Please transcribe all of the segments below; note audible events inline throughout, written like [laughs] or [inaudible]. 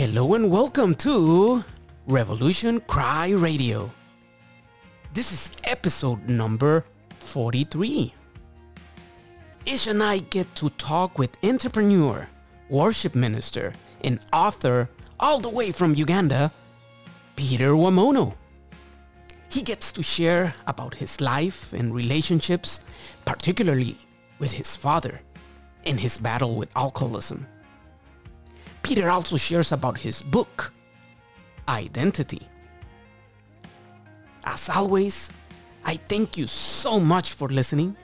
Hello and welcome to Revolution Cry Radio. This is episode number 43. Ish and I get to talk with entrepreneur, worship minister, and author all the way from Uganda, Peter Wamono. He gets to share about his life and relationships, particularly with his father and his battle with alcoholism. Peter also shares about his book, Identity. As always, I thank you so much for listening.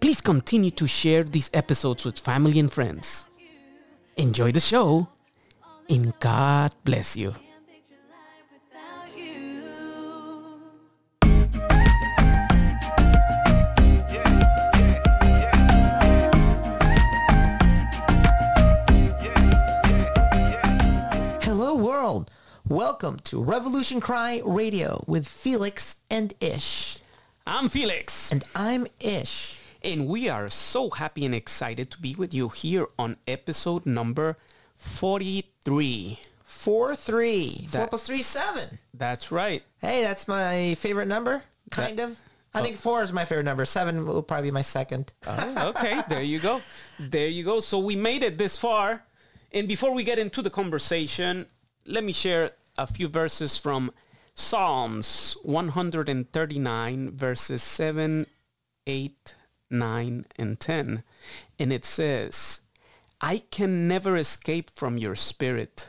Please continue to share these episodes with family and friends. Enjoy the show, and God bless you. Welcome to Revolution Cry Radio with Felix and Ish. I'm Felix, And I'm Ish. and we are so happy and excited to be with you here on episode number 43. 4 3. 4 That- plus 3 7. That's right. Hey, that's my favorite number. Kind That- of. I oh. think 4 is my favorite number. 7 will probably be my second. Oh, [laughs] okay, there you go. There you go. So we made it this far. And before we get into the conversation, let me share a few verses from Psalms 139, verses 7, 8, 9, and 10. And it says, I can never escape from your spirit.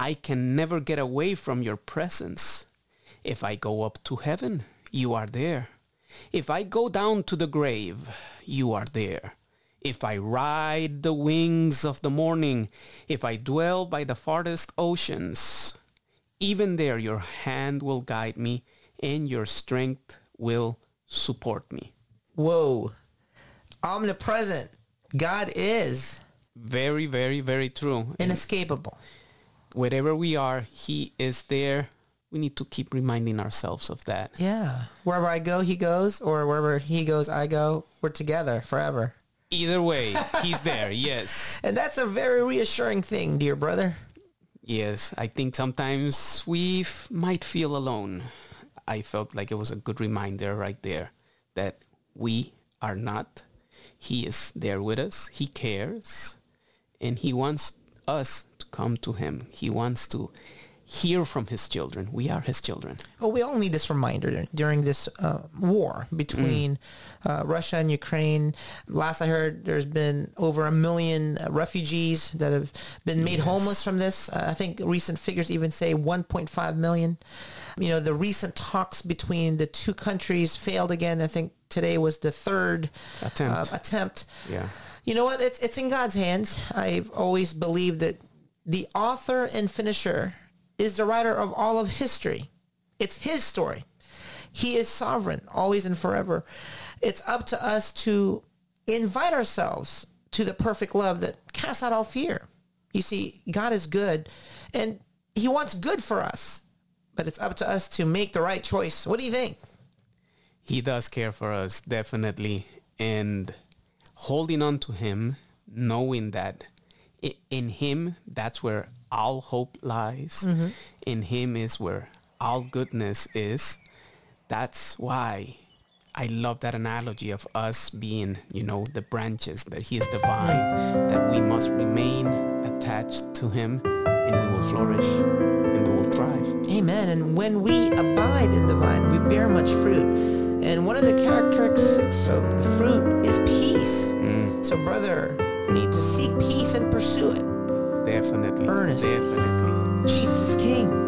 I can never get away from your presence. If I go up to heaven, you are there. If I go down to the grave, you are there. If I ride the wings of the morning, if I dwell by the farthest oceans, even there your hand will guide me and your strength will support me. Whoa. Omnipresent. God is Very, very, very true. And inescapable. wherever we are, he is there. We need to keep reminding ourselves of that. Yeah. Wherever I go, he goes. Or wherever he goes, I go. We're together forever. Either way, he's there. Yes. [laughs] And that's a very reassuring thing, dear brother. Yes, I think sometimes we f- might feel alone. I felt like it was a good reminder right there that we are not. He is there with us. He cares. And he wants us to come to him. He wants to hear from his children. We are his children. Well, we all need this reminder during this uh, war between uh, Russia and Ukraine. Last I heard, there's been over a million uh, refugees that have been made homeless from this. Uh, I think recent figures even say 1.5 million. You know, the recent talks between the two countries failed again. I think today was the third Attempt. Uh, attempt. Yeah. You know what? It's it's in God's hands. I've always believed that the author and finisher is the writer of all of history. It's his story. He is sovereign, always and forever. It's up to us to invite ourselves to the perfect love that casts out all fear. You see, God is good and he wants good for us. But it's up to us to make the right choice. What do you think? He does care for us, definitely. And holding on to him, knowing that in him, that's where all hope lies. Mm-hmm. In him is where all goodness is. That's why I love that analogy of us being, you know, the branches, that he is the vine, that we must remain attached to him and we will flourish and we will thrive. Amen. And when we abide in the vine, we bear much fruit. And one of the characteristics of the fruit is peace. Mm. So, brother, we need to seek peace and pursue it. Definitely. Earnestly. Definitely. Jesus King.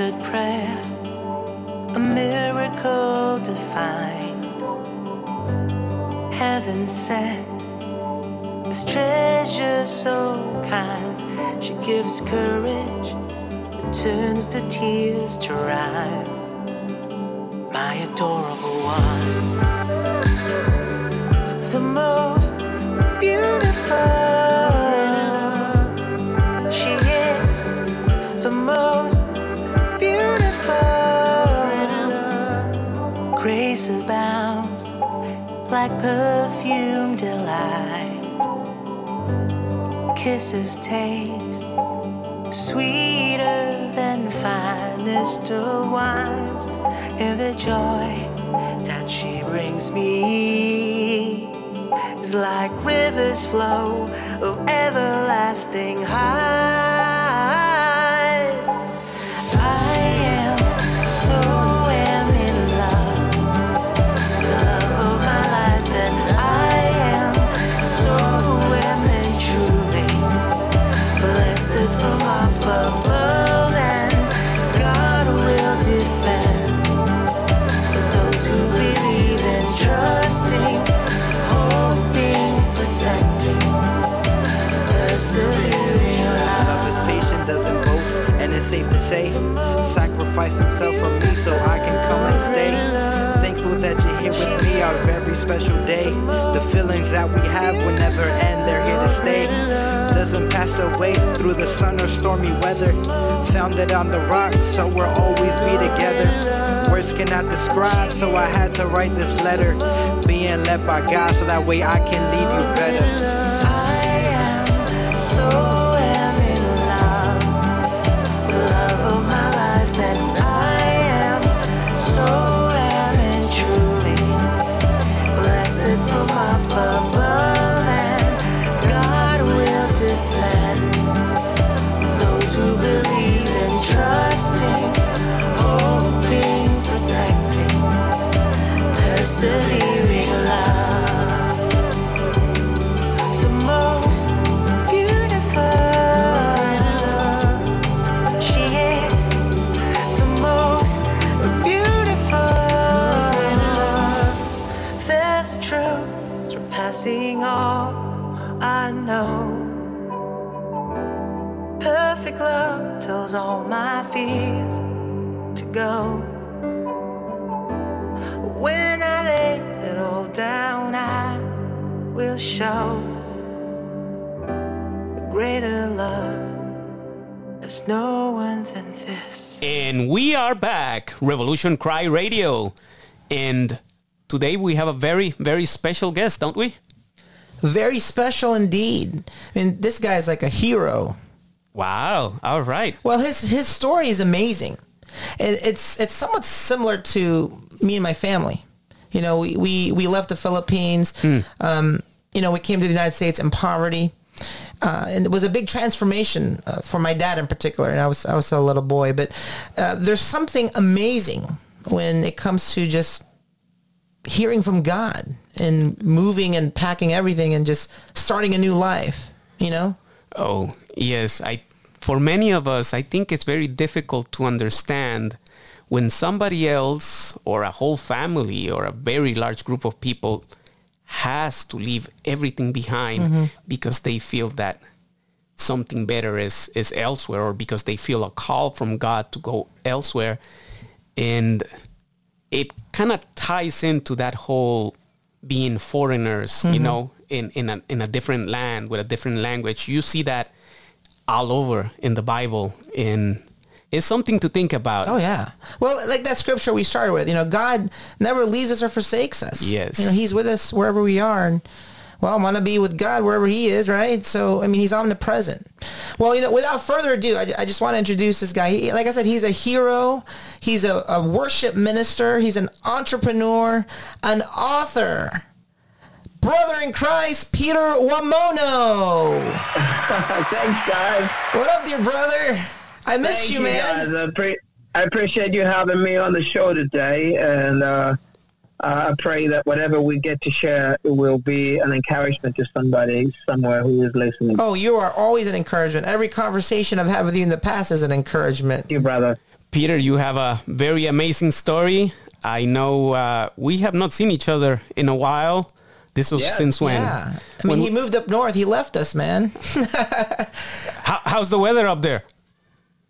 Answered prayer, a miracle defined. Heaven sent, this treasure so kind. She gives courage and turns the tears to rhymes. My adorable one, perfume delight. Kisses taste sweeter than finest of wines. And the joy that she brings me is like rivers flow of everlasting highs. Safe to say, sacrifice himself for me so I can come and stay. Thankful that you're here with me on a very special day. The feelings that we have will never end, they're here to stay. Doesn't pass away through the sun or stormy weather. Founded on the rock, so we'll always be together. Words cannot describe, so I had to write this letter. Being led by God, so that way I can leave you better. All my fears to go. When I lay it all down, I will show a greater love. There's no one than this. And we are back, Revolution Cry Radio. And today we have a very, very special guest, don't we? Very special indeed. I mean, this guy is like a hero. Wow. All right. Well, his his story is amazing. It, it's it's somewhat similar to me and my family. You know, we we, we left the Philippines. Um, you know, we came to the United States in poverty. Uh, and it was a big transformation uh, for my dad in particular, and I was I was a little boy. But uh, there's something amazing when it comes to just hearing from God and moving and packing everything and just starting a new life. You know, Oh, yes. I for many of us, I think it's very difficult to understand when somebody else or a whole family or a very large group of people has to leave everything behind mm-hmm. because they feel that something better is is elsewhere or because they feel a call from God to go elsewhere. And it kind of ties into that whole being foreigners, you mm-hmm. know, in in a in a different land with a different language. You see that all over in the Bible. In it's something to think about. Oh yeah. Well, like that scripture we started with, you know, God never leaves us or forsakes us. Yes. You know, He's with us wherever we are, and well, I want to be with God wherever He is, right? So, I mean, He's omnipresent. Well, you know, without further ado, I, I just want to introduce this guy. He, like I said, he's a hero. He's a, a worship minister. He's an entrepreneur, an author. Brother in Christ, Peter Wamono. [laughs] Thanks, guys. What up, dear brother? I miss Thank you, man. guys. I, pre- I appreciate you having me on the show today, and uh, uh, I pray that whatever we get to share will be an encouragement to somebody somewhere who is listening. Oh, you are always an encouragement. Every conversation I've had with you in the past is an encouragement. Thank you, brother. Peter, you have a very amazing story. I know uh, we have not seen each other in a while. This was Yeah. since when? Yeah. I mean, When- he moved up north. He left us, man. [laughs] How, how's the weather up there?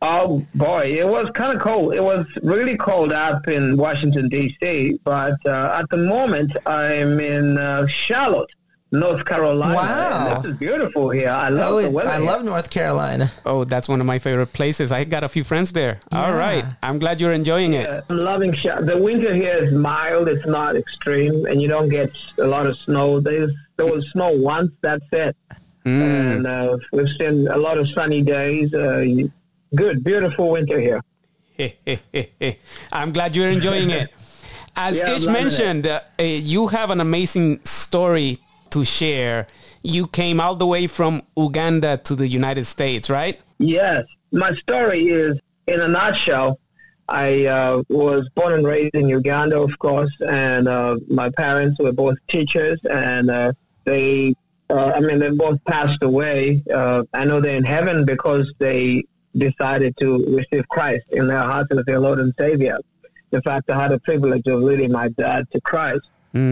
Oh boy, it was kind of cold. It was really cold up in Washington D.C. But uh, at the moment, I'm in uh, Charlotte, North Carolina. Wow. And this is beautiful here. I love Oh, the it- weather. I here. love North Carolina. Oh, that's one of my favorite places. I got a few friends there. All right. I'm glad you're enjoying it. Uh, I'm loving Char- the winter here is mild. It's not extreme, and you don't get a lot of snow. There's there was snow once. That's it. And uh, we've seen a lot of sunny days. Uh, good, beautiful winter here. [laughs] I'm glad you're enjoying it. As [laughs] Yeah, Ish mentioned, uh, uh, you have an amazing story to share. You came all the way from Uganda to the United States, right? Yes, my story is in a nutshell. I uh, was born and raised in Uganda, of course, and uh, my parents were both teachers, and uh, they, uh, I mean, they both passed away. Uh, I know they're in heaven because they decided to receive Christ in their hearts as their Lord and Savior. In fact, I had the privilege of leading my dad to Christ.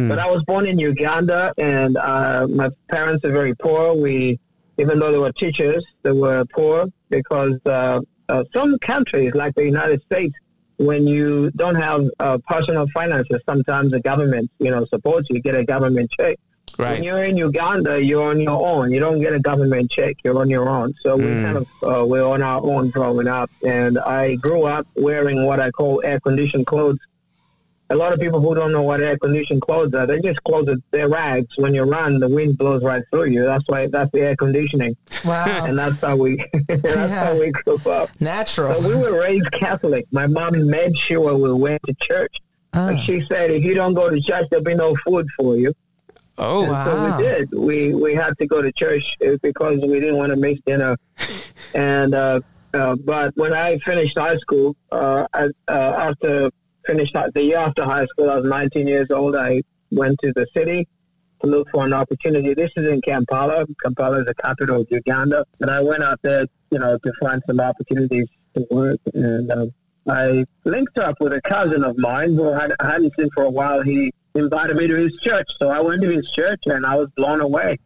But I was born in Uganda, and uh, my parents are very poor. We, even though they were teachers, they were poor because uh, uh, some countries, like the United States, when you don't have uh, personal finances, sometimes the government, you know, supports you. You get a government check. When you're in Uganda, you're on your own. You don't get a government check. You're on your own. So we kind of uh, we're on our own growing up. And I grew up wearing what I call air conditioned clothes. A lot of people who don't know what air conditioned clothes are, they just clothes that they're rags. When you run, the wind blows right through you. That's why that's the air conditioning, Wow. and that's how we [laughs] that's Yeah. how we grew up. Natural. But we were raised Catholic. My mom made sure we went to church. Like she said, if you don't go to church, there'll be no food for you. Oh, Wow. So we did. We we had to go to church uh, because we didn't want to miss dinner. [laughs] And uh, uh, but when I finished high school, uh, I, uh, after finished the year after high school, I was 19 years old. I went to the city to look for an opportunity. This is in Kampala. Kampala is the capital of Uganda. And I went out there, you know, to find some opportunities to work. And uh, I linked up with a cousin of mine who I hadn't seen for a while. He invited me to his church. So I went to his church and I was blown away.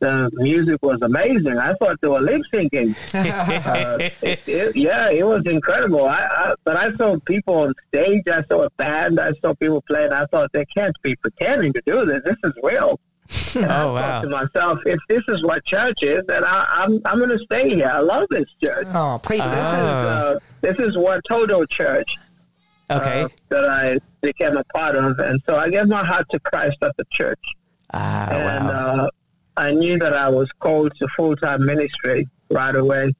The music was amazing. I thought they were lip syncing. [laughs] Uh, it, it, yeah, it was incredible. I, I, but I saw people on stage. I saw a band. I saw people playing. I thought they can't be pretending to do this. This is real. [laughs] And I Oh, wow. thought to myself, if this is what church is, then I, I'm I'm going to stay here. I love this church. Oh, praise This God. is uh, this is Watoto Church okay. uh, that I became a part of, and so I gave my heart to Christ at the church ah, and wow. uh, I knew that I was called to full time ministry right away.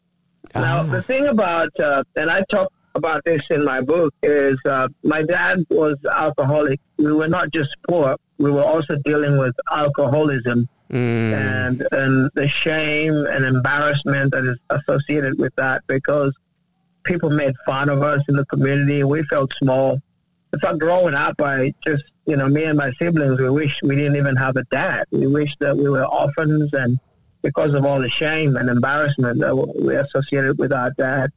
Now, Ah. the thing about, uh, and I talk about this in my book, is uh, my dad was alcoholic. We were not just poor; we were also dealing with alcoholism Mm. and and the shame and embarrassment that is associated with that because people made fun of us in the community. We felt small. In fact, growing up, I just you know me and my siblings, we wish we didn't even have a dad. We wish that we were orphans, and because of all the shame and embarrassment that we associated with our dad.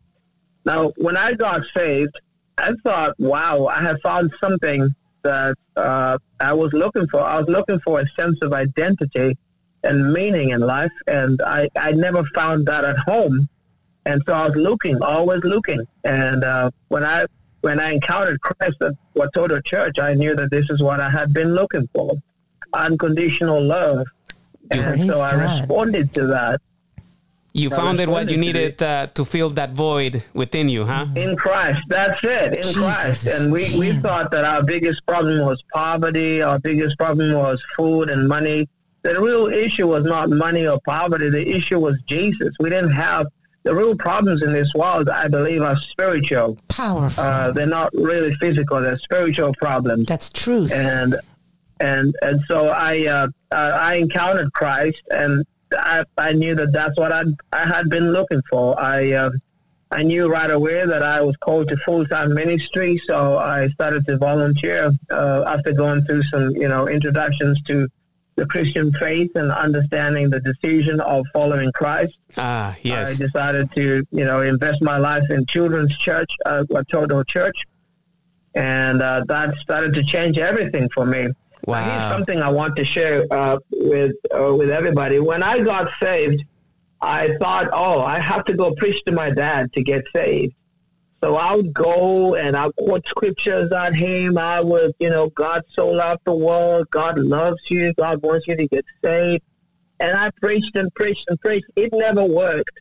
Now, when I got saved, I thought, wow, I have found something that uh, I was looking for. I was looking for a sense of identity and meaning in life, and I, I never found that at home. And so I was looking, always looking. And uh, when I when I encountered Christ at Watoto Church, I knew that this is what I had been looking for: unconditional love. And Praise so I God. responded to that You I found it what you responded to needed uh, to fill that void within you, huh? in Christ. That's it, in Jesus Christ. And we, we thought that our biggest problem was poverty, our biggest problem was food and money. The real issue was not money or poverty. The issue was Jesus. We didn't have the real problems in this world. I believe are spiritual. Powerful. Uh, they're not really physical. They're spiritual problems That's truth. and and and so I uh, I encountered Christ, and I, I knew that that's what I I had been looking for. I uh, I knew right away that I was called to full time ministry, so I started to volunteer uh, after going through some you know introductions to the Christian faith and understanding the decision of following Christ. Ah, yes. I decided to, you know, invest my life in children's church, uh, Watoto church, and uh, that started to change everything for me. Wow. Here's something I want to share uh, with uh, with everybody. When I got saved, I thought, oh, I have to go preach to my dad to get saved. So I would go and I quote scriptures on him. I would, you know, God so loved the world. God loves you. God wants you to get saved. And I preached and preached and preached. It never worked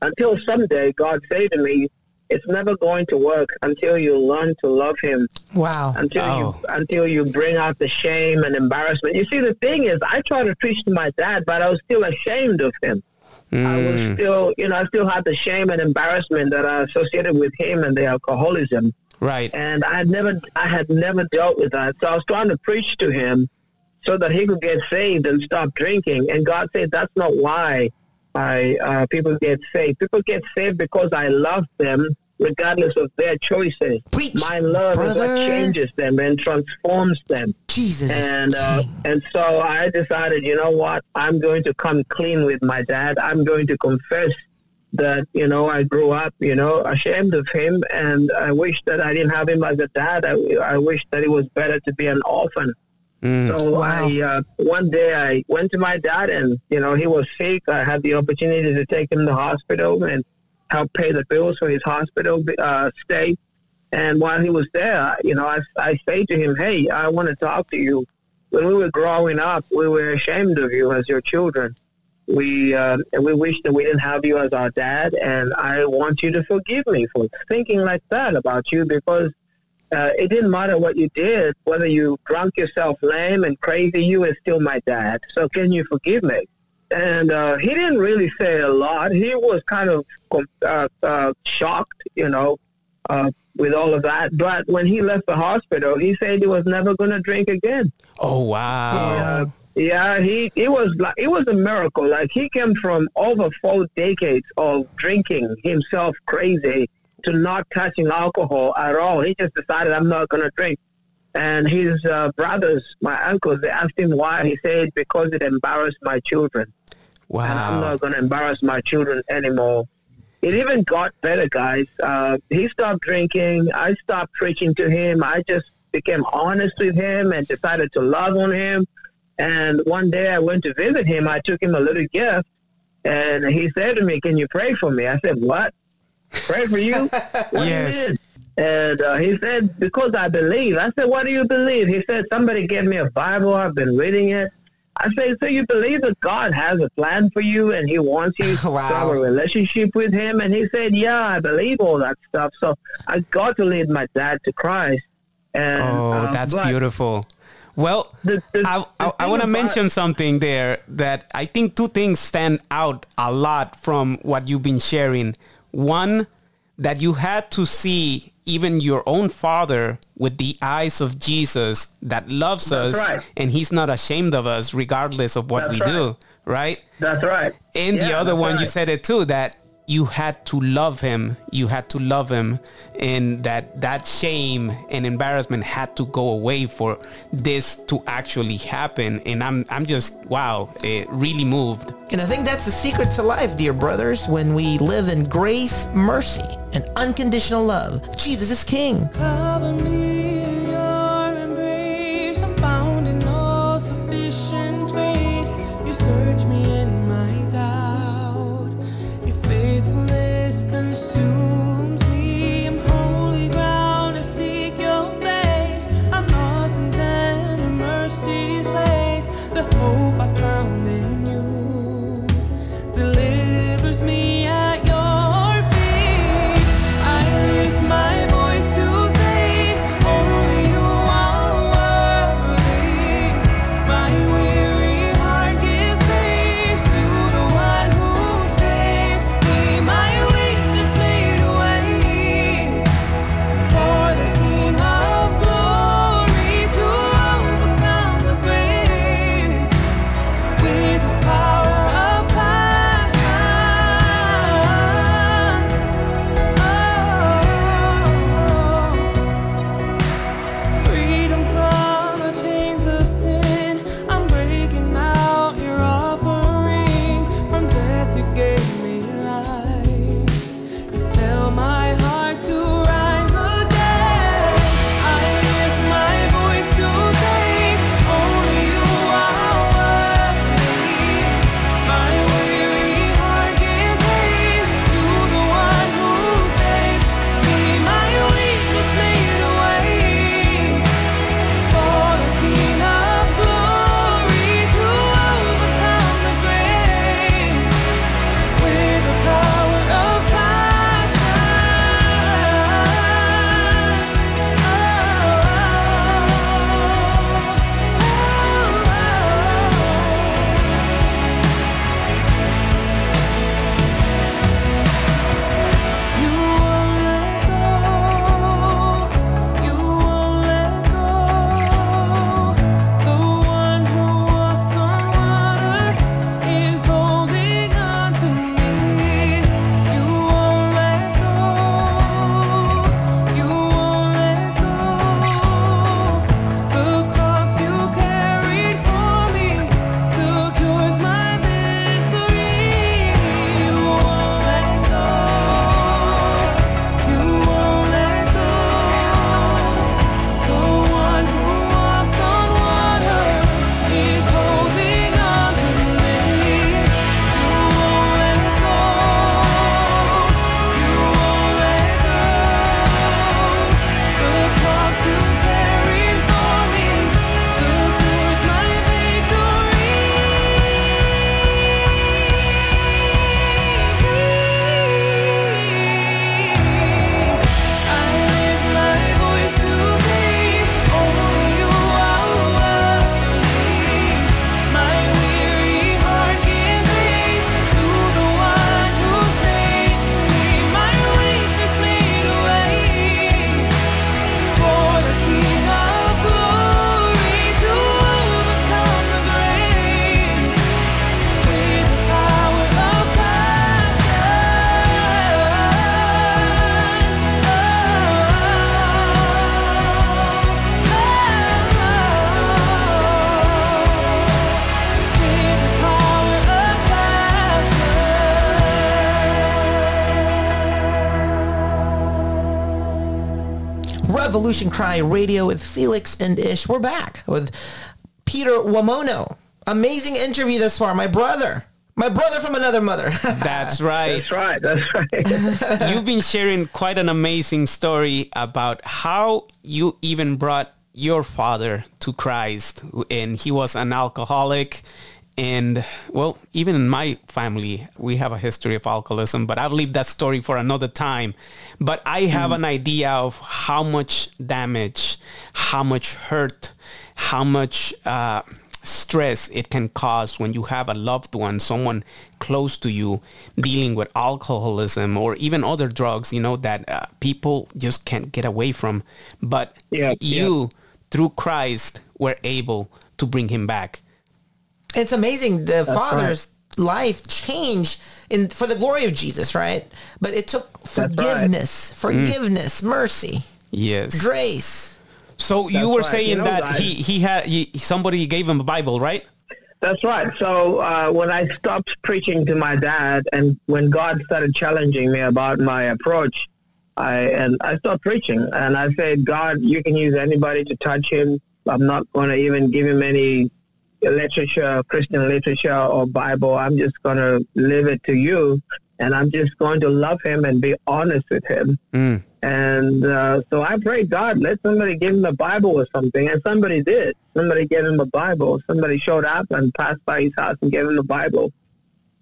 until someday God said to me, "It's never going to work until you learn to love Him." Wow. Until Oh. you until you bring out the shame and embarrassment. You see, the thing is, I tried to preach to my dad, but I was still ashamed of him. I Mm. was still, you know, I still had the shame and embarrassment that I associated with him and the alcoholism Right. and I had never I had never dealt with that. So I was trying to preach to him so that he could get saved and stop drinking. And God said that's not why I uh, people get saved. People get saved because I love them regardless of their choices. Preach, My love is what changes them and transforms them. Jesus And uh, and so I decided, you know what? I'm going to come clean with my dad. I'm going to confess that you know I grew up, you know, ashamed of him, and I wish that I didn't have him as a dad. I, I wish that it was better to be an orphan. Mm. So Wow. I uh, one day I went to my dad, and you know he was sick. I had the opportunity to take him to the hospital and help pay the bills for his hospital uh, stay. And while he was there, you know, I, I say to him, "Hey, I want to talk to you. When we were growing up, we were ashamed of you as your children. We uh, we wish that we didn't have you as our dad. And I want you to forgive me for thinking like that about you because." uh, it didn't matter what you did, whether you drunk yourself lame and crazy, you were still my dad. So can you forgive me? And uh, he didn't really say a lot. He was kind of uh, uh, shocked, you know, uh, with all of that. But when he left the hospital, he said he was never going to drink again. Oh wow. Yeah, he it was like it was a miracle. Like he came from over four decades of drinking himself crazy to not touching alcohol at all. He just decided I'm not going to drink. And his uh, brothers, my uncles, they asked him why. He said because it embarrassed my children, and I'm not going to embarrass my children anymore. It even got better, guys. Uh, he stopped drinking. I stopped preaching to him. I just became honest with him and decided to love on him. And one day I went to visit him. I took him a little gift, and he said to me, "Can you pray for me?" I said, "What? Pray for you?" [laughs] What do you? And uh, he said, "Because I believe." I said, "What do you believe?" He said, "Somebody gave me a Bible. I've been reading it." I said, "So you believe that God has a plan for you and He wants you [laughs] to have a relationship with Him?" And he said, "Yeah, I believe all that stuff." So I got to lead my dad to Christ. And, Oh, uh, that's beautiful. Well, The- the- I, I, I want to mention something there that I think two things stand out a lot from what you've been sharing. One, that you had to see even your own father with the eyes of Jesus that loves That's us right. and he's not ashamed of us regardless of what That's we do, right? That's right. And the other one, you said it too, that you had to love him. You had to love him, and that that shame and embarrassment had to go away for this to actually happen. And I'm I'm just wow, it really moved. And I think that's the secret to life, dear brothers, when we live in grace, mercy, and unconditional love. Jesus is King. Cover me in Revolution Cry Radio with Felix and Ish. We're back with Peter Wamono. Amazing interview thus far. My brother. My brother from another mother. [laughs] That's right. That's right. That's right. [laughs] You've been sharing quite an amazing story about how you even brought your father to Christ and he was an alcoholic and well even in my family we have a history of alcoholism but i'll leave that story for another time. But i have an idea of how much damage how much hurt how much uh, stress it can cause when you have a loved one someone close to you dealing with alcoholism or even other drugs you know that uh, people just can't get away from. But Yeah, you through christ were able to bring him back it's amazing the father's life changed in for the glory of Jesus, right? But it took right. forgiveness, forgiveness, mercy, yes grace. so you were right. saying You know, that I- he he had he, somebody gave him a bible right That's right. So uh, when I stopped preaching to my dad, and when God started challenging me about my approach, I and I stopped preaching, and I said, God, you can use anybody to touch him. I'm not going to even give him any literature, Christian literature or Bible. I'm just going to leave it to you, and I'm just going to love him and be honest with him. Mm. And uh, so I prayed, God, let somebody give him a Bible or something. And somebody did. Somebody gave him a Bible. Somebody showed up and passed by his house and gave him a Bible.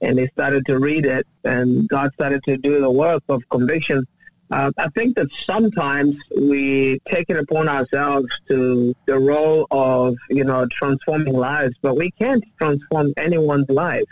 And they started to read it. And God started to do the work of conviction. Uh, I think that sometimes we take it upon ourselves to the role of, you know, transforming lives, but we can't transform anyone's life.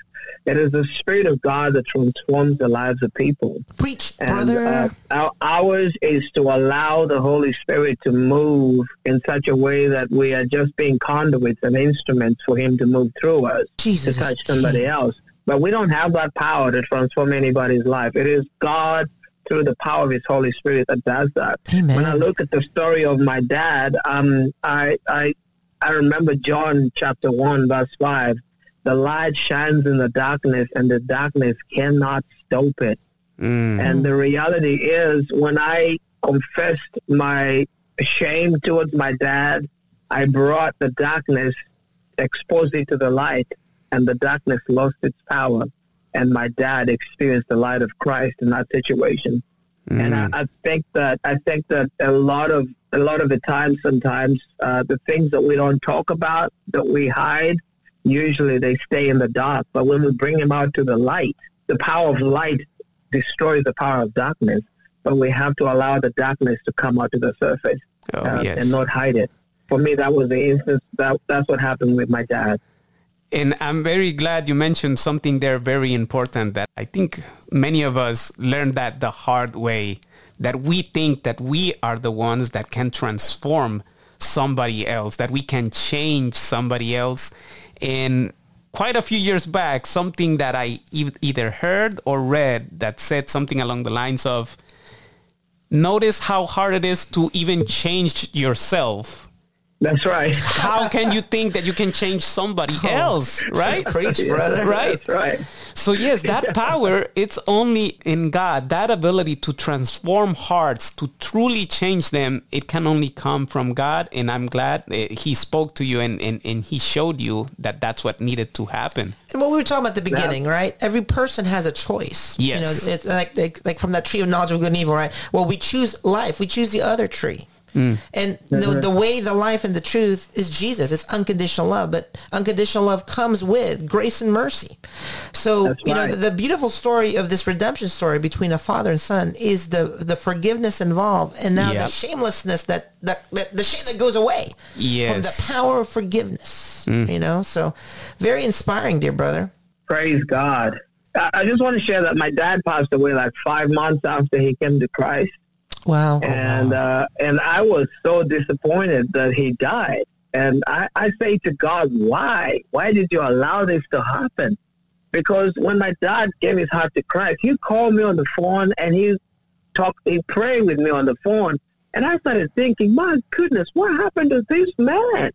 It is the Spirit of God that transforms the lives of people. Preach, And brother. uh, our, ours is to allow the Holy Spirit to move in such a way that we are just being conduits and instruments for Him to move through us Jesus to touch somebody else. But we don't have that power to transform anybody's life. It is God through the power of His Holy Spirit that does that. Amen. When I look at the story of my dad, um, I, I, I remember John chapter 1, verse 5. The light shines in the darkness, and the darkness cannot stop it. Mm. And the reality is, when I confessed my shame towards my dad, I brought the darkness, exposed it to the light, and the darkness lost its power. And my dad experienced the light of Christ in that situation. And I, I think that I think that a lot of a lot of the time, sometimes uh, the things that we don't talk about, that we hide, usually they stay in the dark. But when we bring them out to the light, the power of light destroys the power of darkness. But we have to allow the darkness to come out to the surface Oh, uh, yes. and not hide it. For me, that was the instance. That that's what happened with my dad. And I'm very glad you mentioned something there very important that I think many of us learned that the hard way that we think that we are the ones that can transform somebody else, that we can change somebody else. And quite a few years back, something that I e- either heard or read that said something along the lines of notice how hard it is to even change yourself. That's right. How can you think that you can change somebody else, right? [laughs] Preach, brother. Right? That's right. So yes, that [laughs] power, it's only in God. That ability to transform hearts, to truly change them, it can only come from God. And I'm glad uh, he spoke to you and, and, and he showed you that that's what needed to happen. And what we were talking about at the beginning, right? Every person has a choice. Yes. You know, it's like, like like from that tree of knowledge of good and evil, right? Well, we choose life. We choose the other tree. Mm. And the, the way, the life, and the truth is Jesus. It's unconditional love, but unconditional love comes with grace and mercy. So That's you know the, the beautiful story of this redemption story between a father and son is the the forgiveness involved, and now Yep. the shamelessness that, that that the shame that goes away from the power of forgiveness. You know, so very inspiring, dear brother. Praise God. I, I just want to share that my dad passed away like five months after he came to Christ. Wow. and uh, and I was so disappointed that he died. And I, I say to God, why? Why did you allow this to happen? Because when my dad gave his heart to Christ, he called me on the phone and he talked, he prayed with me on the phone. And I started thinking, my goodness, what happened to this man?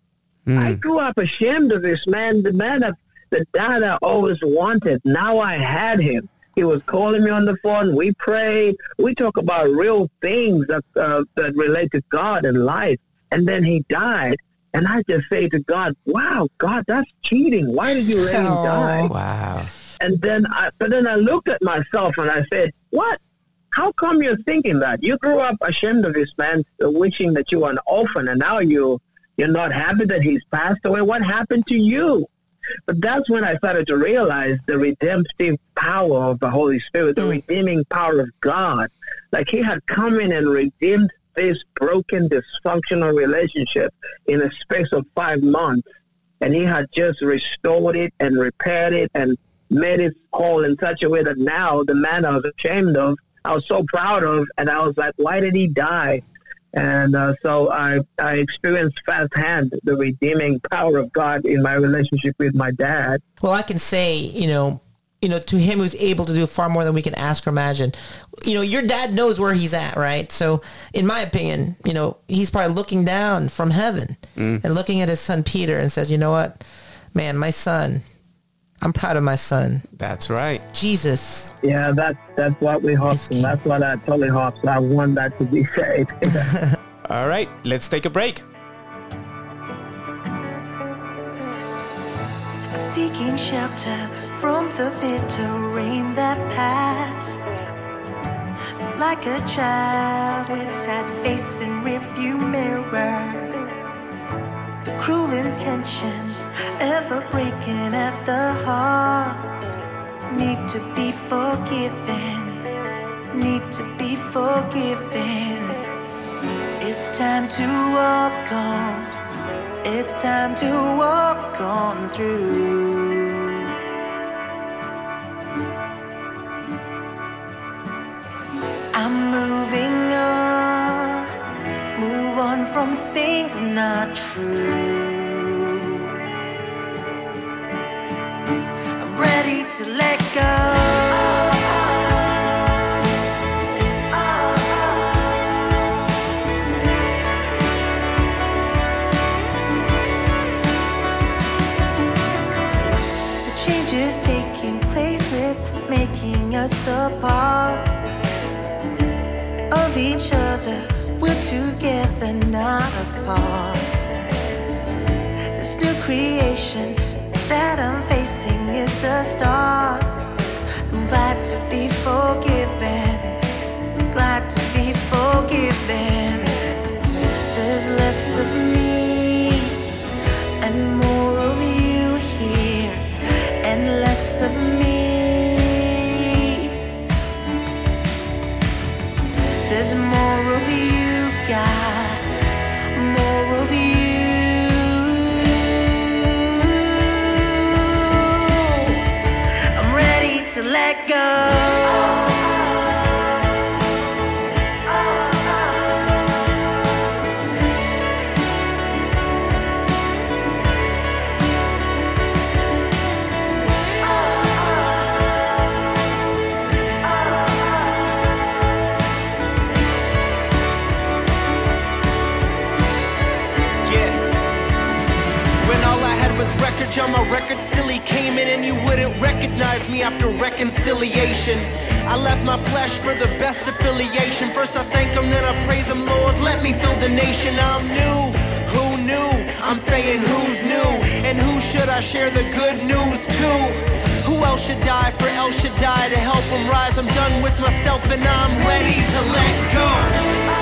I grew up ashamed of this man, the man that the dad I always wanted. Now I had him. He was calling me on the phone. We prayed. We talk about real things that uh, that relate to God and life. And then he died. And I just say to God, "Wow, God, that's cheating. Why did you let him Oh. die?" Wow. And then I, but then I looked at myself and I said, what? How come you're thinking that? You grew up ashamed of this man, uh, wishing that you were an orphan, and now you, you're not happy that he's passed away. What happened to you? But that's when I started to realize the redemptive power of the Holy Spirit, the mm. redeeming power of God. Like he had come in and redeemed this broken, dysfunctional relationship in a space of five months and he had just restored it and repaired it and made it whole in such a way that now the man I was ashamed of, I was so proud of, and I was like, why did he die? And uh, so I, I experienced firsthand the redeeming power of God in my relationship with my dad. Well, I can say, you know, you know, to him who's able to do far more than we can ask or imagine. You know, your dad knows where he's at, right? So, in my opinion, you know, he's probably looking down from heaven and looking at his son Peter and says, "You know what, man, my son, I'm proud of my son, That's right. Jesus." Yeah, that's that's what we hope, It's and that's what I totally hope. So I want that to be [laughs] said. [laughs] All right, let's take a break. I'm seeking shelter from the bitter rain that passed. Like a child with sad face and rearview mirror. Cruel intentions ever breaking at the heart. Need to be forgiven. Need to be forgiven. It's time to walk on. It's time to walk on through. I'm moving from things not true. I'm ready to let go. The change is taking place, it's making us apart of each other. We're together, not apart. This new creation that I'm facing is a start. I'm glad to be forgiven, he came in and you wouldn't recognize me after reconciliation. I left my flesh for the best affiliation. First I thank him, then I praise him, Lord, let me fill the nation. I'm new. Who knew? I'm saying who's new? And who should I share the good news to? Who else should die for El Shaddai to help him rise? I'm done with myself and I'm ready to let go.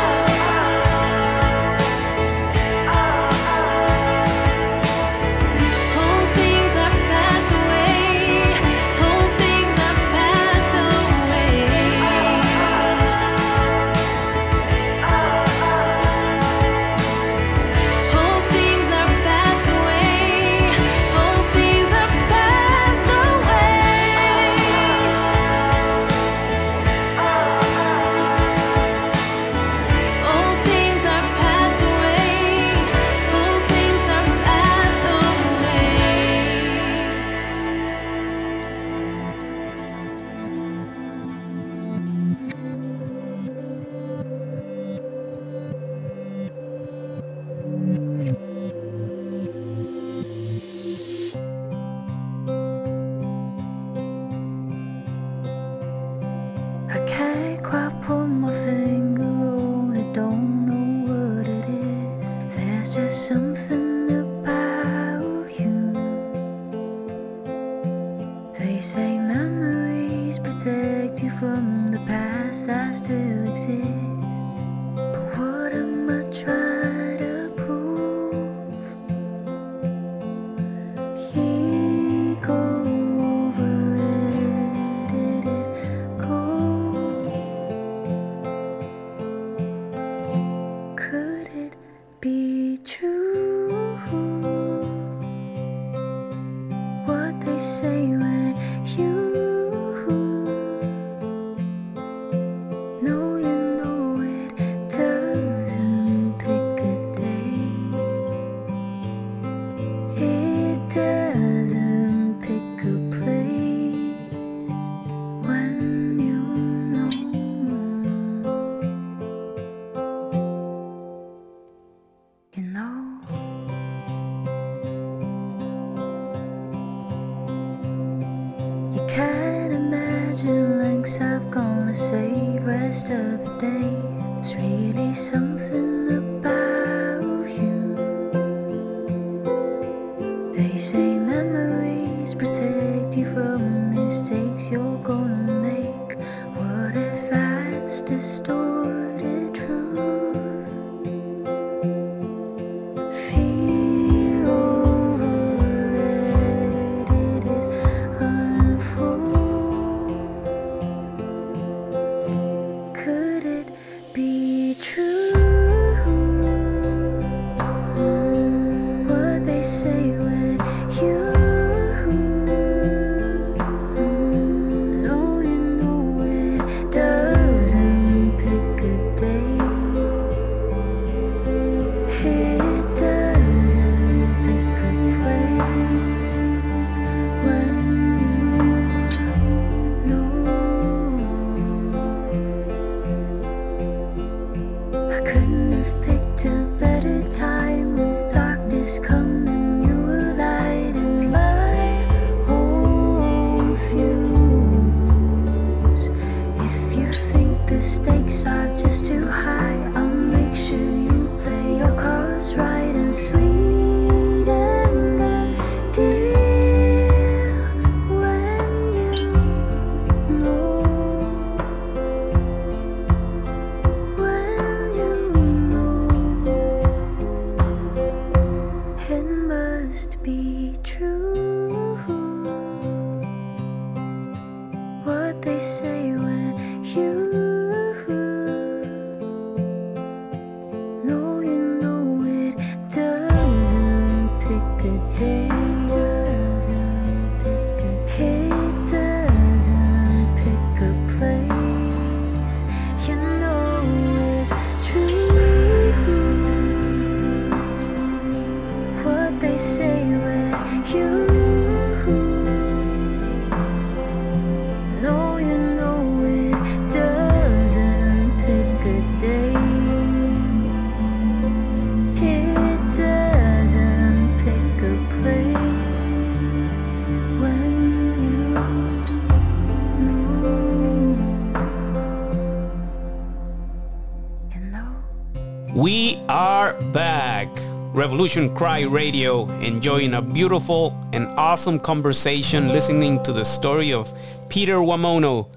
Revolution Cry Radio, enjoying a beautiful and awesome conversation, listening to the story of Peter Wamono,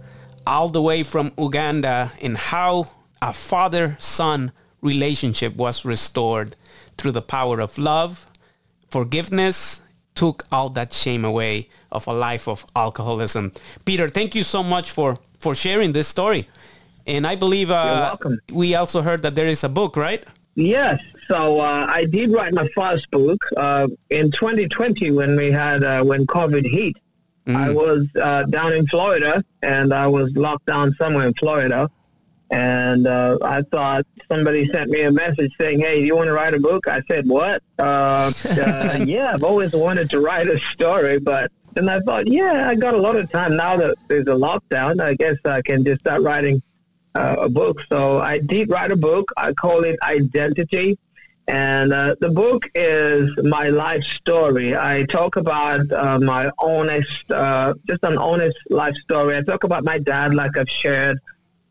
all the way from Uganda, and how a father-son relationship was restored through the power of love, forgiveness, took all that shame away of a life of alcoholism. Peter, thank you so much for for sharing this story. And I believe uh, we also heard that there is a book, right? Yes. So uh, I did write my first book uh, in 2020 when we had uh, when COVID hit. I was uh, down in Florida and I was locked down somewhere in Florida. And uh, I thought somebody sent me a message saying, "Hey, do you want to write a book?" I said, "What?" Uh, uh, [laughs] yeah, I've always wanted to write a story, but then I thought, yeah, I got a lot of time now that there's a lockdown. I guess I can just start writing uh, a book. So I did write a book. I call it Identity. And uh, the book is my life story. I talk about uh, my honest, uh, just an honest life story. I talk about my dad, like I've shared,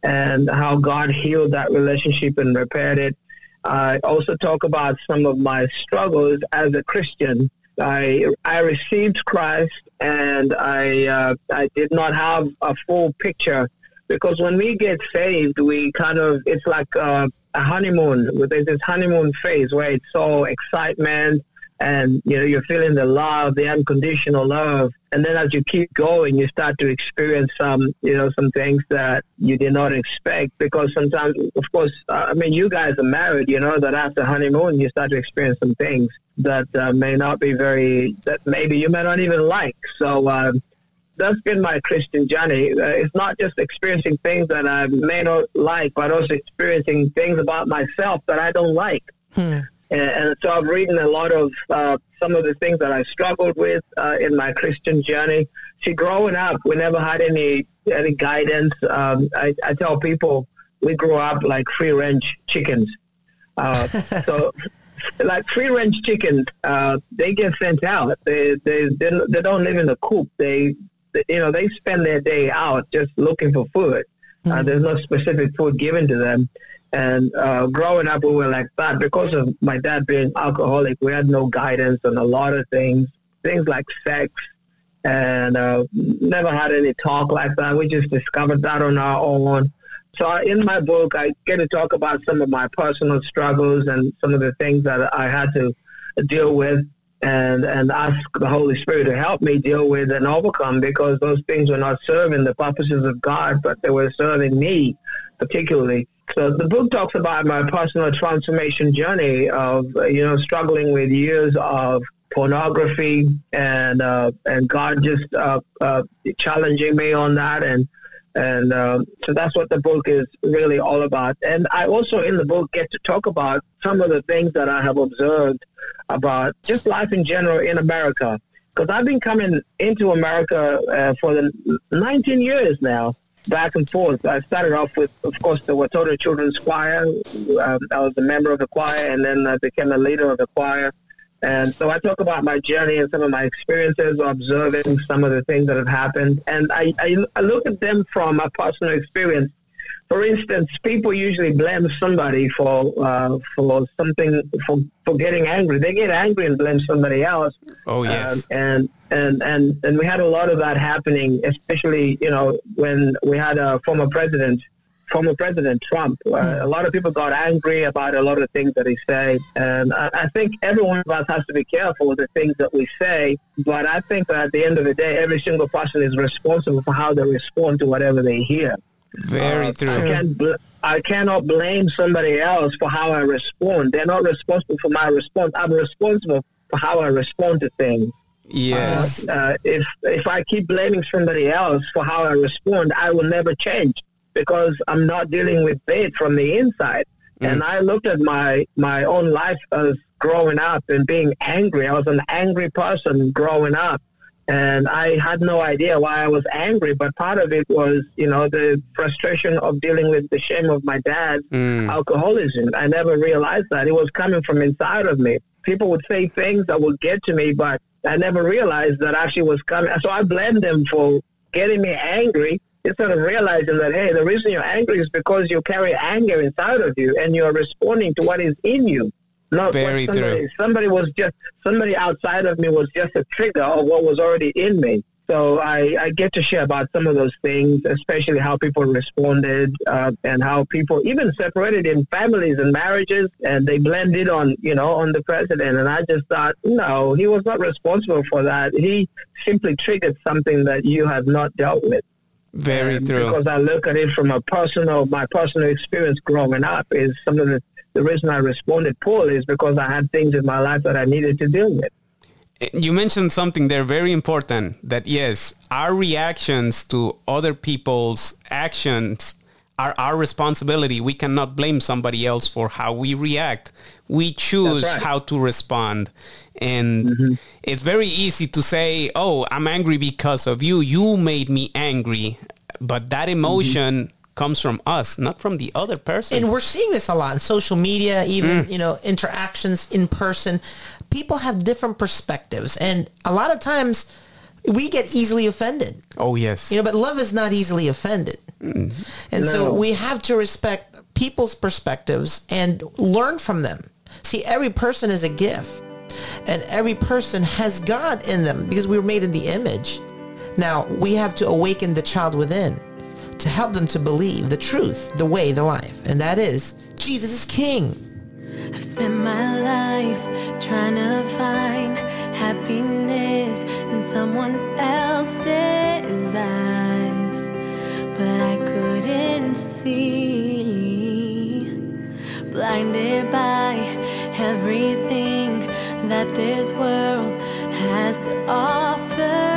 and how God healed that relationship and repaired it. I also talk about some of my struggles as a Christian. I I received Christ, and I uh, I did not have a full picture because when we get saved, we kind of it's like uh, a honeymoon. There's this honeymoon phase where it's all excitement, and you know you're feeling the love, the unconditional love, and then as you keep going, you start to experience some you know some things that you did not expect because sometimes, of course, I mean you guys are married, you know that after honeymoon you start to experience some things that uh, may not be very that maybe you may not even like. So. Um, that's been my Christian journey. Uh, it's not just experiencing things that I may not like, but also experiencing things about myself that I don't like. And, and so I've written a lot of uh, some of the things that I struggled with uh, in my Christian journey. See, growing up, we never had any any guidance. Um, I, I tell people we grew up like free range chickens. Uh, [laughs] so, like free range chickens, uh, they get sent out. They they they don't- live in a coop. They- you know they spend their day out just looking for food. Uh, there's no specific food given to them, And uh, growing up, we were like that because of my dad being alcoholic. We had no guidance on a lot of things, things like sex, and uh, never had any talk like that. We just discovered that on our own. So in my book, I get to talk about some of my personal struggles and some of the things that I had to deal with and, and ask the Holy Spirit to help me deal with and overcome because those things were not serving the purposes of God, but they were serving me particularly. So the book talks about my personal transformation journey of, you know, struggling with years of pornography and uh, and God just uh, uh, challenging me on that and and um, so that's what the book is really all about. And I also in the book get to talk about some of the things that I have observed about just life in general in America because I've been coming into America uh, for the 19 years now. Back and forth. I started off with, of course, the Watoto Children's Choir. Um, I was a member of the choir, and then I became a leader of the choir. And so I talk about my journey and some of my experiences observing some of the things that have happened. And I, I, I look at them from a personal experience. For instance, people usually blame somebody for uh, for something for, for getting angry. They get angry and blame somebody else. Oh, yes. Um, and and and and we had a lot of that happening, especially you know when we had a former president, former President Trump. Uh, a lot of people got angry about a lot of things that he said, and I, I think every one of us has to be careful with the things that we say. But I think that at the end of the day, every single person is responsible for how they respond to whatever they hear. Very I true. can't. Bl- I cannot blame somebody else for how I respond. They're not responsible for my response. I'm responsible for how I respond to things. Yes. Uh, if if I keep blaming somebody else for how I respond, I will never change because I'm not dealing with it from the inside. Mm. And I looked at my my own life as growing up and being angry. I was an angry person growing up. And I had no idea why I was angry, but part of it was, you know, the frustration of dealing with the shame of my dad's mm. alcoholism. I never realized that. It was coming from inside of me. People would say things that would get to me, but I never realized that actually was coming. So I blamed them for getting me angry instead of realizing that, hey, the reason you're angry is because you carry anger inside of you and you're responding to what is in you. Not Very somebody, true. somebody was just, somebody outside of me was just a trigger of what was already in me. So I, I get to share about some of those things, especially how people responded uh, and how people even separated in families and marriages, and they blended on, you know, on the president. And I just thought, no, he was not responsible for that. He simply triggered something that you have not dealt with. Very And true. Because I look at it from a personal, my personal experience growing up is some of the, the reason I responded poorly is because I had things in my life that I needed to deal with. Eh, you mentioned something there very important that yes our reactions to other people's actions are our responsibility we cannot blame somebody else for how we react we choose right. how to respond. And mm-hmm. it's very easy to say oh i'm angry because of you. You made me angry. But that mm-hmm. emotion comes from us not from the other person. And we're seeing this a lot in social media even mm. you know interactions in person. People have different perspectives. And a lot of times we get easily offended. Oh yes. You know but love is not easily offended. Mm-hmm. And so we have to respect people's perspectives and learn from them see every person is a gift and every person has god in them because we were made in the image now we have to awaken the child within to help them to believe the truth the way the life and that is jesus is king I've spent my life trying to find happiness in someone else's eyes, but I couldn't see. Blinded by everything that this world has to offer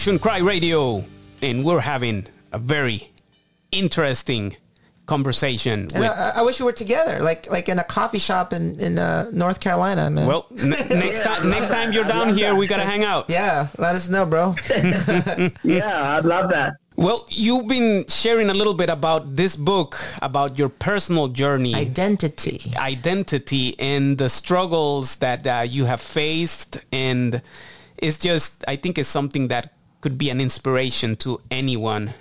Revolution Cry Radio, and we're having a very interesting conversation. And With, I, I wish we were together, like like in a coffee shop in in uh, North Carolina, man. well, n- [laughs] next time, next time you're down here, we gotta hang out. yeah, let us know, bro. [laughs] [laughs] Yeah, I'd love that. Well, you've been sharing a little bit about this book, about your personal journey. Identity. identity and the struggles that uh, you have faced and it's just i think it's something that could be an inspiration to anyone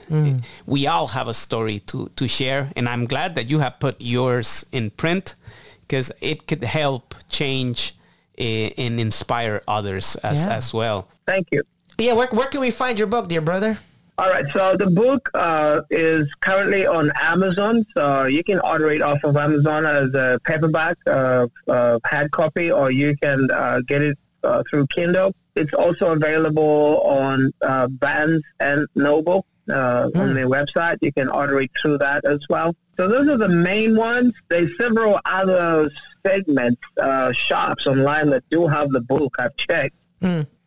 we all have a story to, to share and i'm glad that you have put yours in print because it could help change eh, and inspire others as, Yeah. as well Thank you. Yeah, where where can we find your book, dear brother? All right, so the book uh, is currently on Amazon, so you can order it off of Amazon as a paperback, uh, uh, hard copy, or you can uh, get it uh, through Kindle. It's also available on uh, Barnes and Noble uh, on their website. You can order it through that as well. So those are the main ones. There's several other segments, uh, shops online that do have the book. I've checked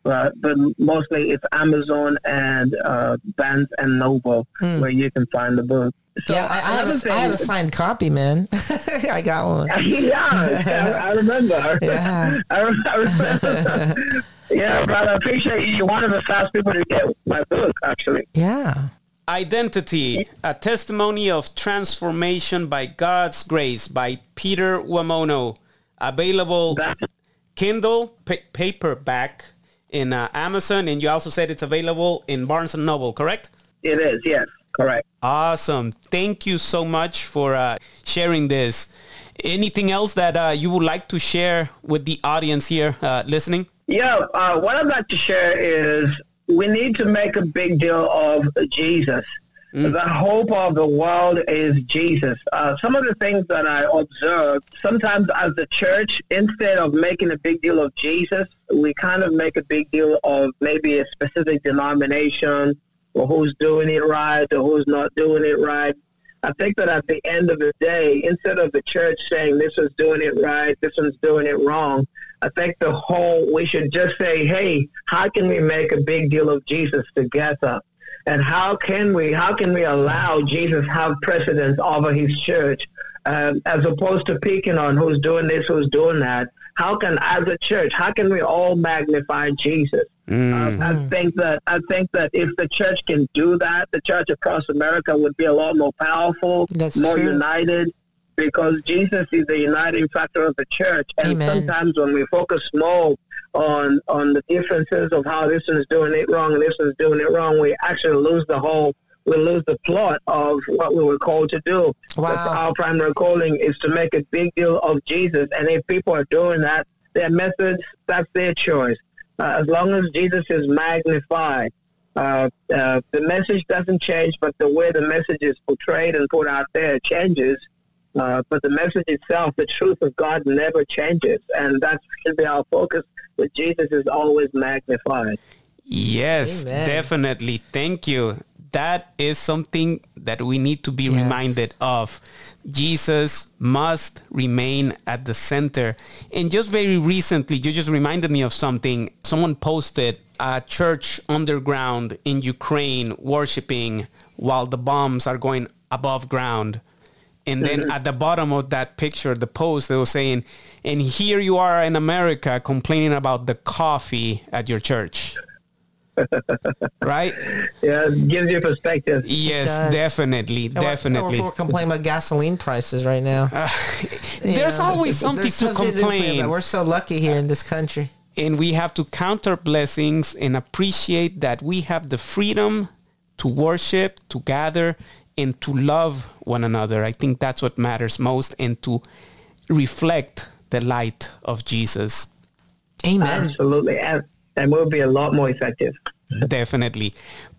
uh, but mostly it's Amazon and uh, Barnes and Noble where you can find the book. So yeah, I, I have a, I have a signed copy, man. [laughs] I got one. [laughs] yeah, I, I remember. [laughs] Yeah. I remember. Yeah, but I appreciate you. You're one of the first people to get my book, actually. Yeah. Identity, a testimony of transformation by God's grace by Peter Wamono. Available Kindle, pa- paperback in uh, Amazon, and you also said it's available in Barnes and Noble, correct? it is, yes, correct. Awesome. Thank you so much for uh, sharing this. Anything else that uh, you would like to share with the audience here uh, listening? Yeah, uh, what I'd like to share is we need to make a big deal of Jesus. The hope of the world is Jesus. Uh, some of the things that I observe, sometimes as the church, instead of making a big deal of Jesus, we kind of make a big deal of maybe a specific denomination or who's doing it right or who's not doing it right. I think that at the end of the day, instead of the church saying this is doing it right, this one's doing it wrong, I think the whole, we should just say, hey, how can we make a big deal of Jesus together? And how can we, how can we allow Jesus have precedence over his church um, as opposed to picking on who's doing this, who's doing that? How can, as a church, how can we all magnify Jesus? Uh, I think that I think that if the church can do that, the church across America would be a lot more powerful, That's more true. united, because Jesus is the uniting factor of the church. And Amen. sometimes when we focus more on on the differences of how this one's doing it wrong and this one's doing it wrong, we actually lose the whole. We lose the plot of what we were called to do. Wow. Our primary calling is to make a big deal of Jesus, and if people are doing that, their methods, that's their choice. Uh, as long as Jesus is magnified, uh, uh, the message doesn't change, but the way the message is portrayed and put out there changes. Uh, but the message itself, the truth of God never changes, and that should be our focus. That Jesus is always magnified. Yes, Amen. definitely. Thank you. That is something that we need to be Yes. reminded of. Jesus must remain at the center. And just very recently, you just reminded me of something. Someone posted a church underground in Ukraine worshiping while the bombs are going above ground. And then mm-hmm. at the bottom of that picture, the post, they were saying, and here you are in America complaining about the coffee at your church. [laughs] right? Yeah, it gives you perspective. Yes, definitely, And definitely. We're, we're complaining about gasoline prices right now. [laughs] There's Yeah. always something There's to something complain. about. We're so lucky here in this country. and we have to count our blessings and appreciate that we have the freedom to worship, to gather, and to love one another. I think that's what matters most, and to reflect the light of Jesus. Amen. Absolutely. And, and we'll be a lot more effective. Definitely.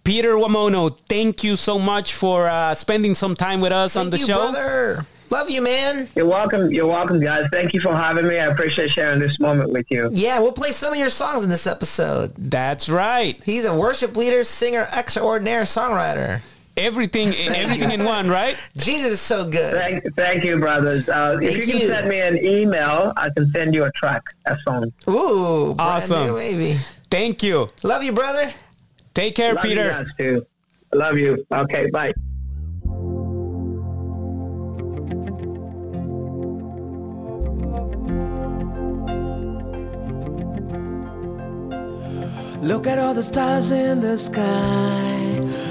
Peter Wamono, thank you so much for uh, spending some time with us on the you, show. brother. Love you, man. You're welcome. You're welcome, guys. Thank you for having me. I appreciate sharing this moment with you. Yeah, we'll play some of your songs in this episode. That's right. He's a worship leader, singer, extraordinaire, songwriter. Everything, everything in one, right? Jesus is so good. Thank, thank you, brothers. Uh, if Thank you can send me an email, I can send you a track, a song. Ooh, brand Awesome. new baby. Thank you. Love you, brother. Take care, Love you Peter. guys too. Love you. Okay, bye. Look at all the stars in the sky.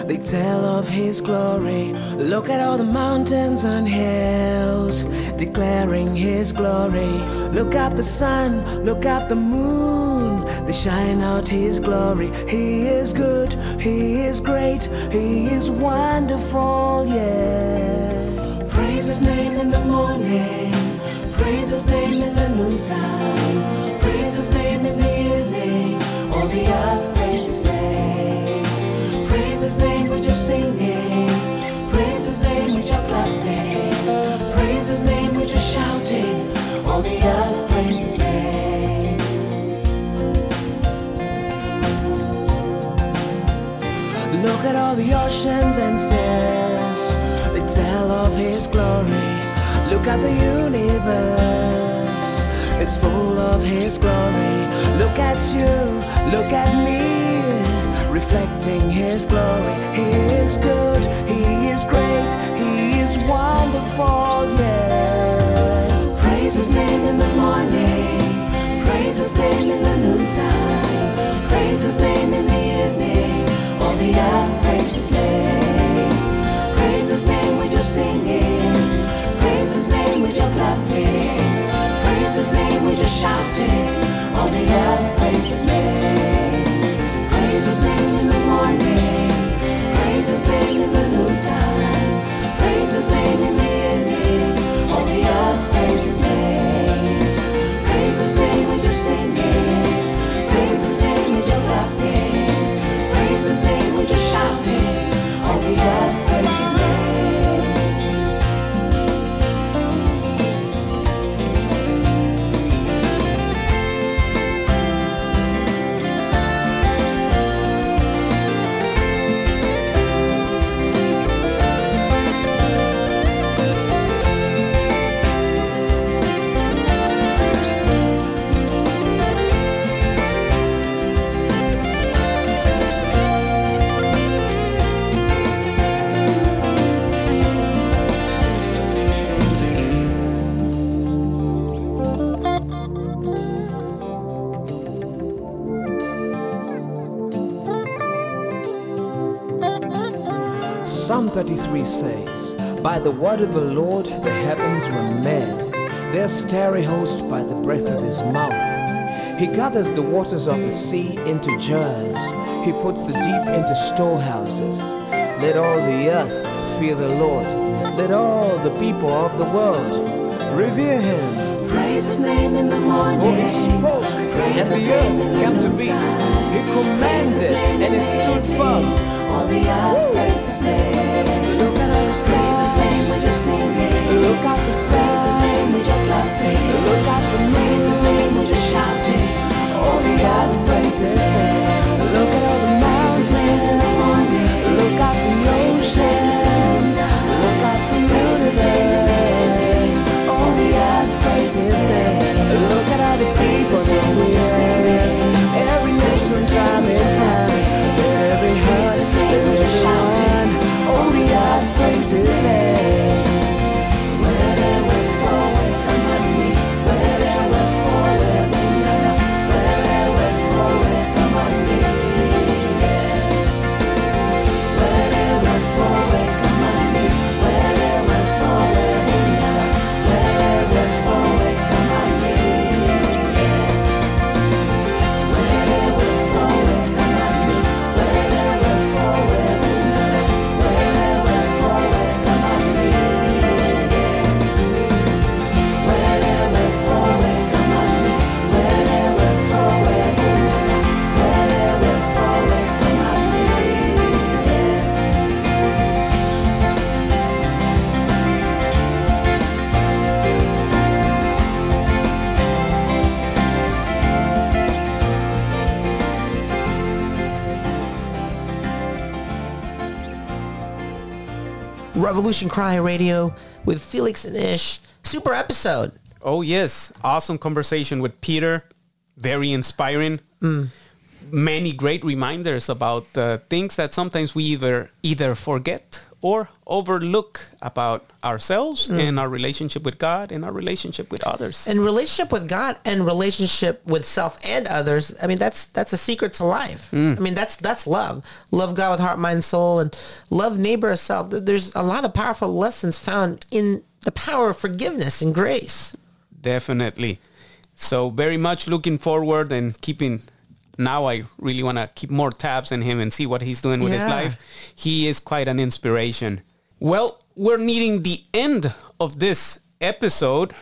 They tell of his glory. Look at all the mountains and hills declaring his glory. Look at the sun, look at the moon. They shine out his glory. He is good, he is great, he is wonderful, yeah. Praise his name in the morning. Praise his name in the noontime. Praise his name in the evening. All the earth praise his name. His name with your singing. Praise his name with your clapping. Praise his name with your shouting. All the earth praise his name. Look at all the oceans and seas. They tell of his glory. Look at the universe. It's full of his glory. Look at you, look at me, reflecting his glory. He is good, he is great, he is wonderful, yeah. Praise his name in the morning, praise his name in the noontime, praise his name in the evening. All the earth praise his name. Praise his name with your singing. Praise his name with your clapping. Praise his name with your shouting. His name in the evening. 3 says, By the word of the Lord the heavens were made, their starry host by the breath of his mouth. He gathers the waters of the sea into jars, he puts the deep into storehouses. Let all the earth fear the Lord, let all the people of the world revere him. Praise his name in the morning. And the earth came to be. He commanded, and it stood firm. All the earth praise his name. Look at all the stars. Praise his name with your singing. Look at the sun. Praise his name with your clapping. Look at the. Praise his name with your shouting. All the earth praise his name. Look at Look at all the people. Every nation time and time. Every heart, every earth praises. Revolution Cry Radio with Felix and Ish. Super episode. Oh yes, awesome conversation with Peter. Very inspiring. Many great reminders about uh, things that sometimes we either either forget or overlook about ourselves mm. and our relationship with God and our relationship with others. And relationship with God and relationship with self and others. I mean, that's that's a secret to life. Mm. I mean, that's that's love. Love God with heart, mind, soul, and love neighbor as self. There's a lot of powerful lessons found in the power of forgiveness and grace. Definitely. So very much looking forward and keeping now I really want to keep more tabs on him and see what he's doing with his life. He is quite an inspiration. Well, we're nearing the end of this episode.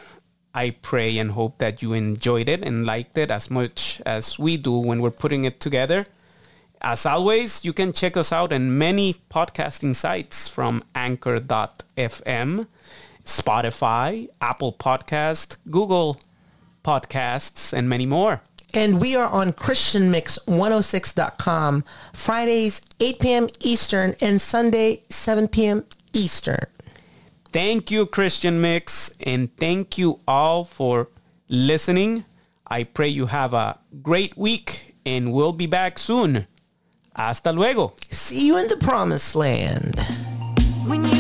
I pray and hope that you enjoyed it and liked it as much as we do when we're putting it together. As always, you can check us out on many podcasting sites from anchor.fm, Spotify, Apple Podcast, Google Podcasts, and many more. And we are on ChristianMix106.com Fridays 8 p.m. Eastern and Sunday 7 p.m. Eastern. Thank you, Christian Mix, and thank you all for listening. I pray you have a great week, and we'll be back soon. Hasta luego. See you in the promised land. When you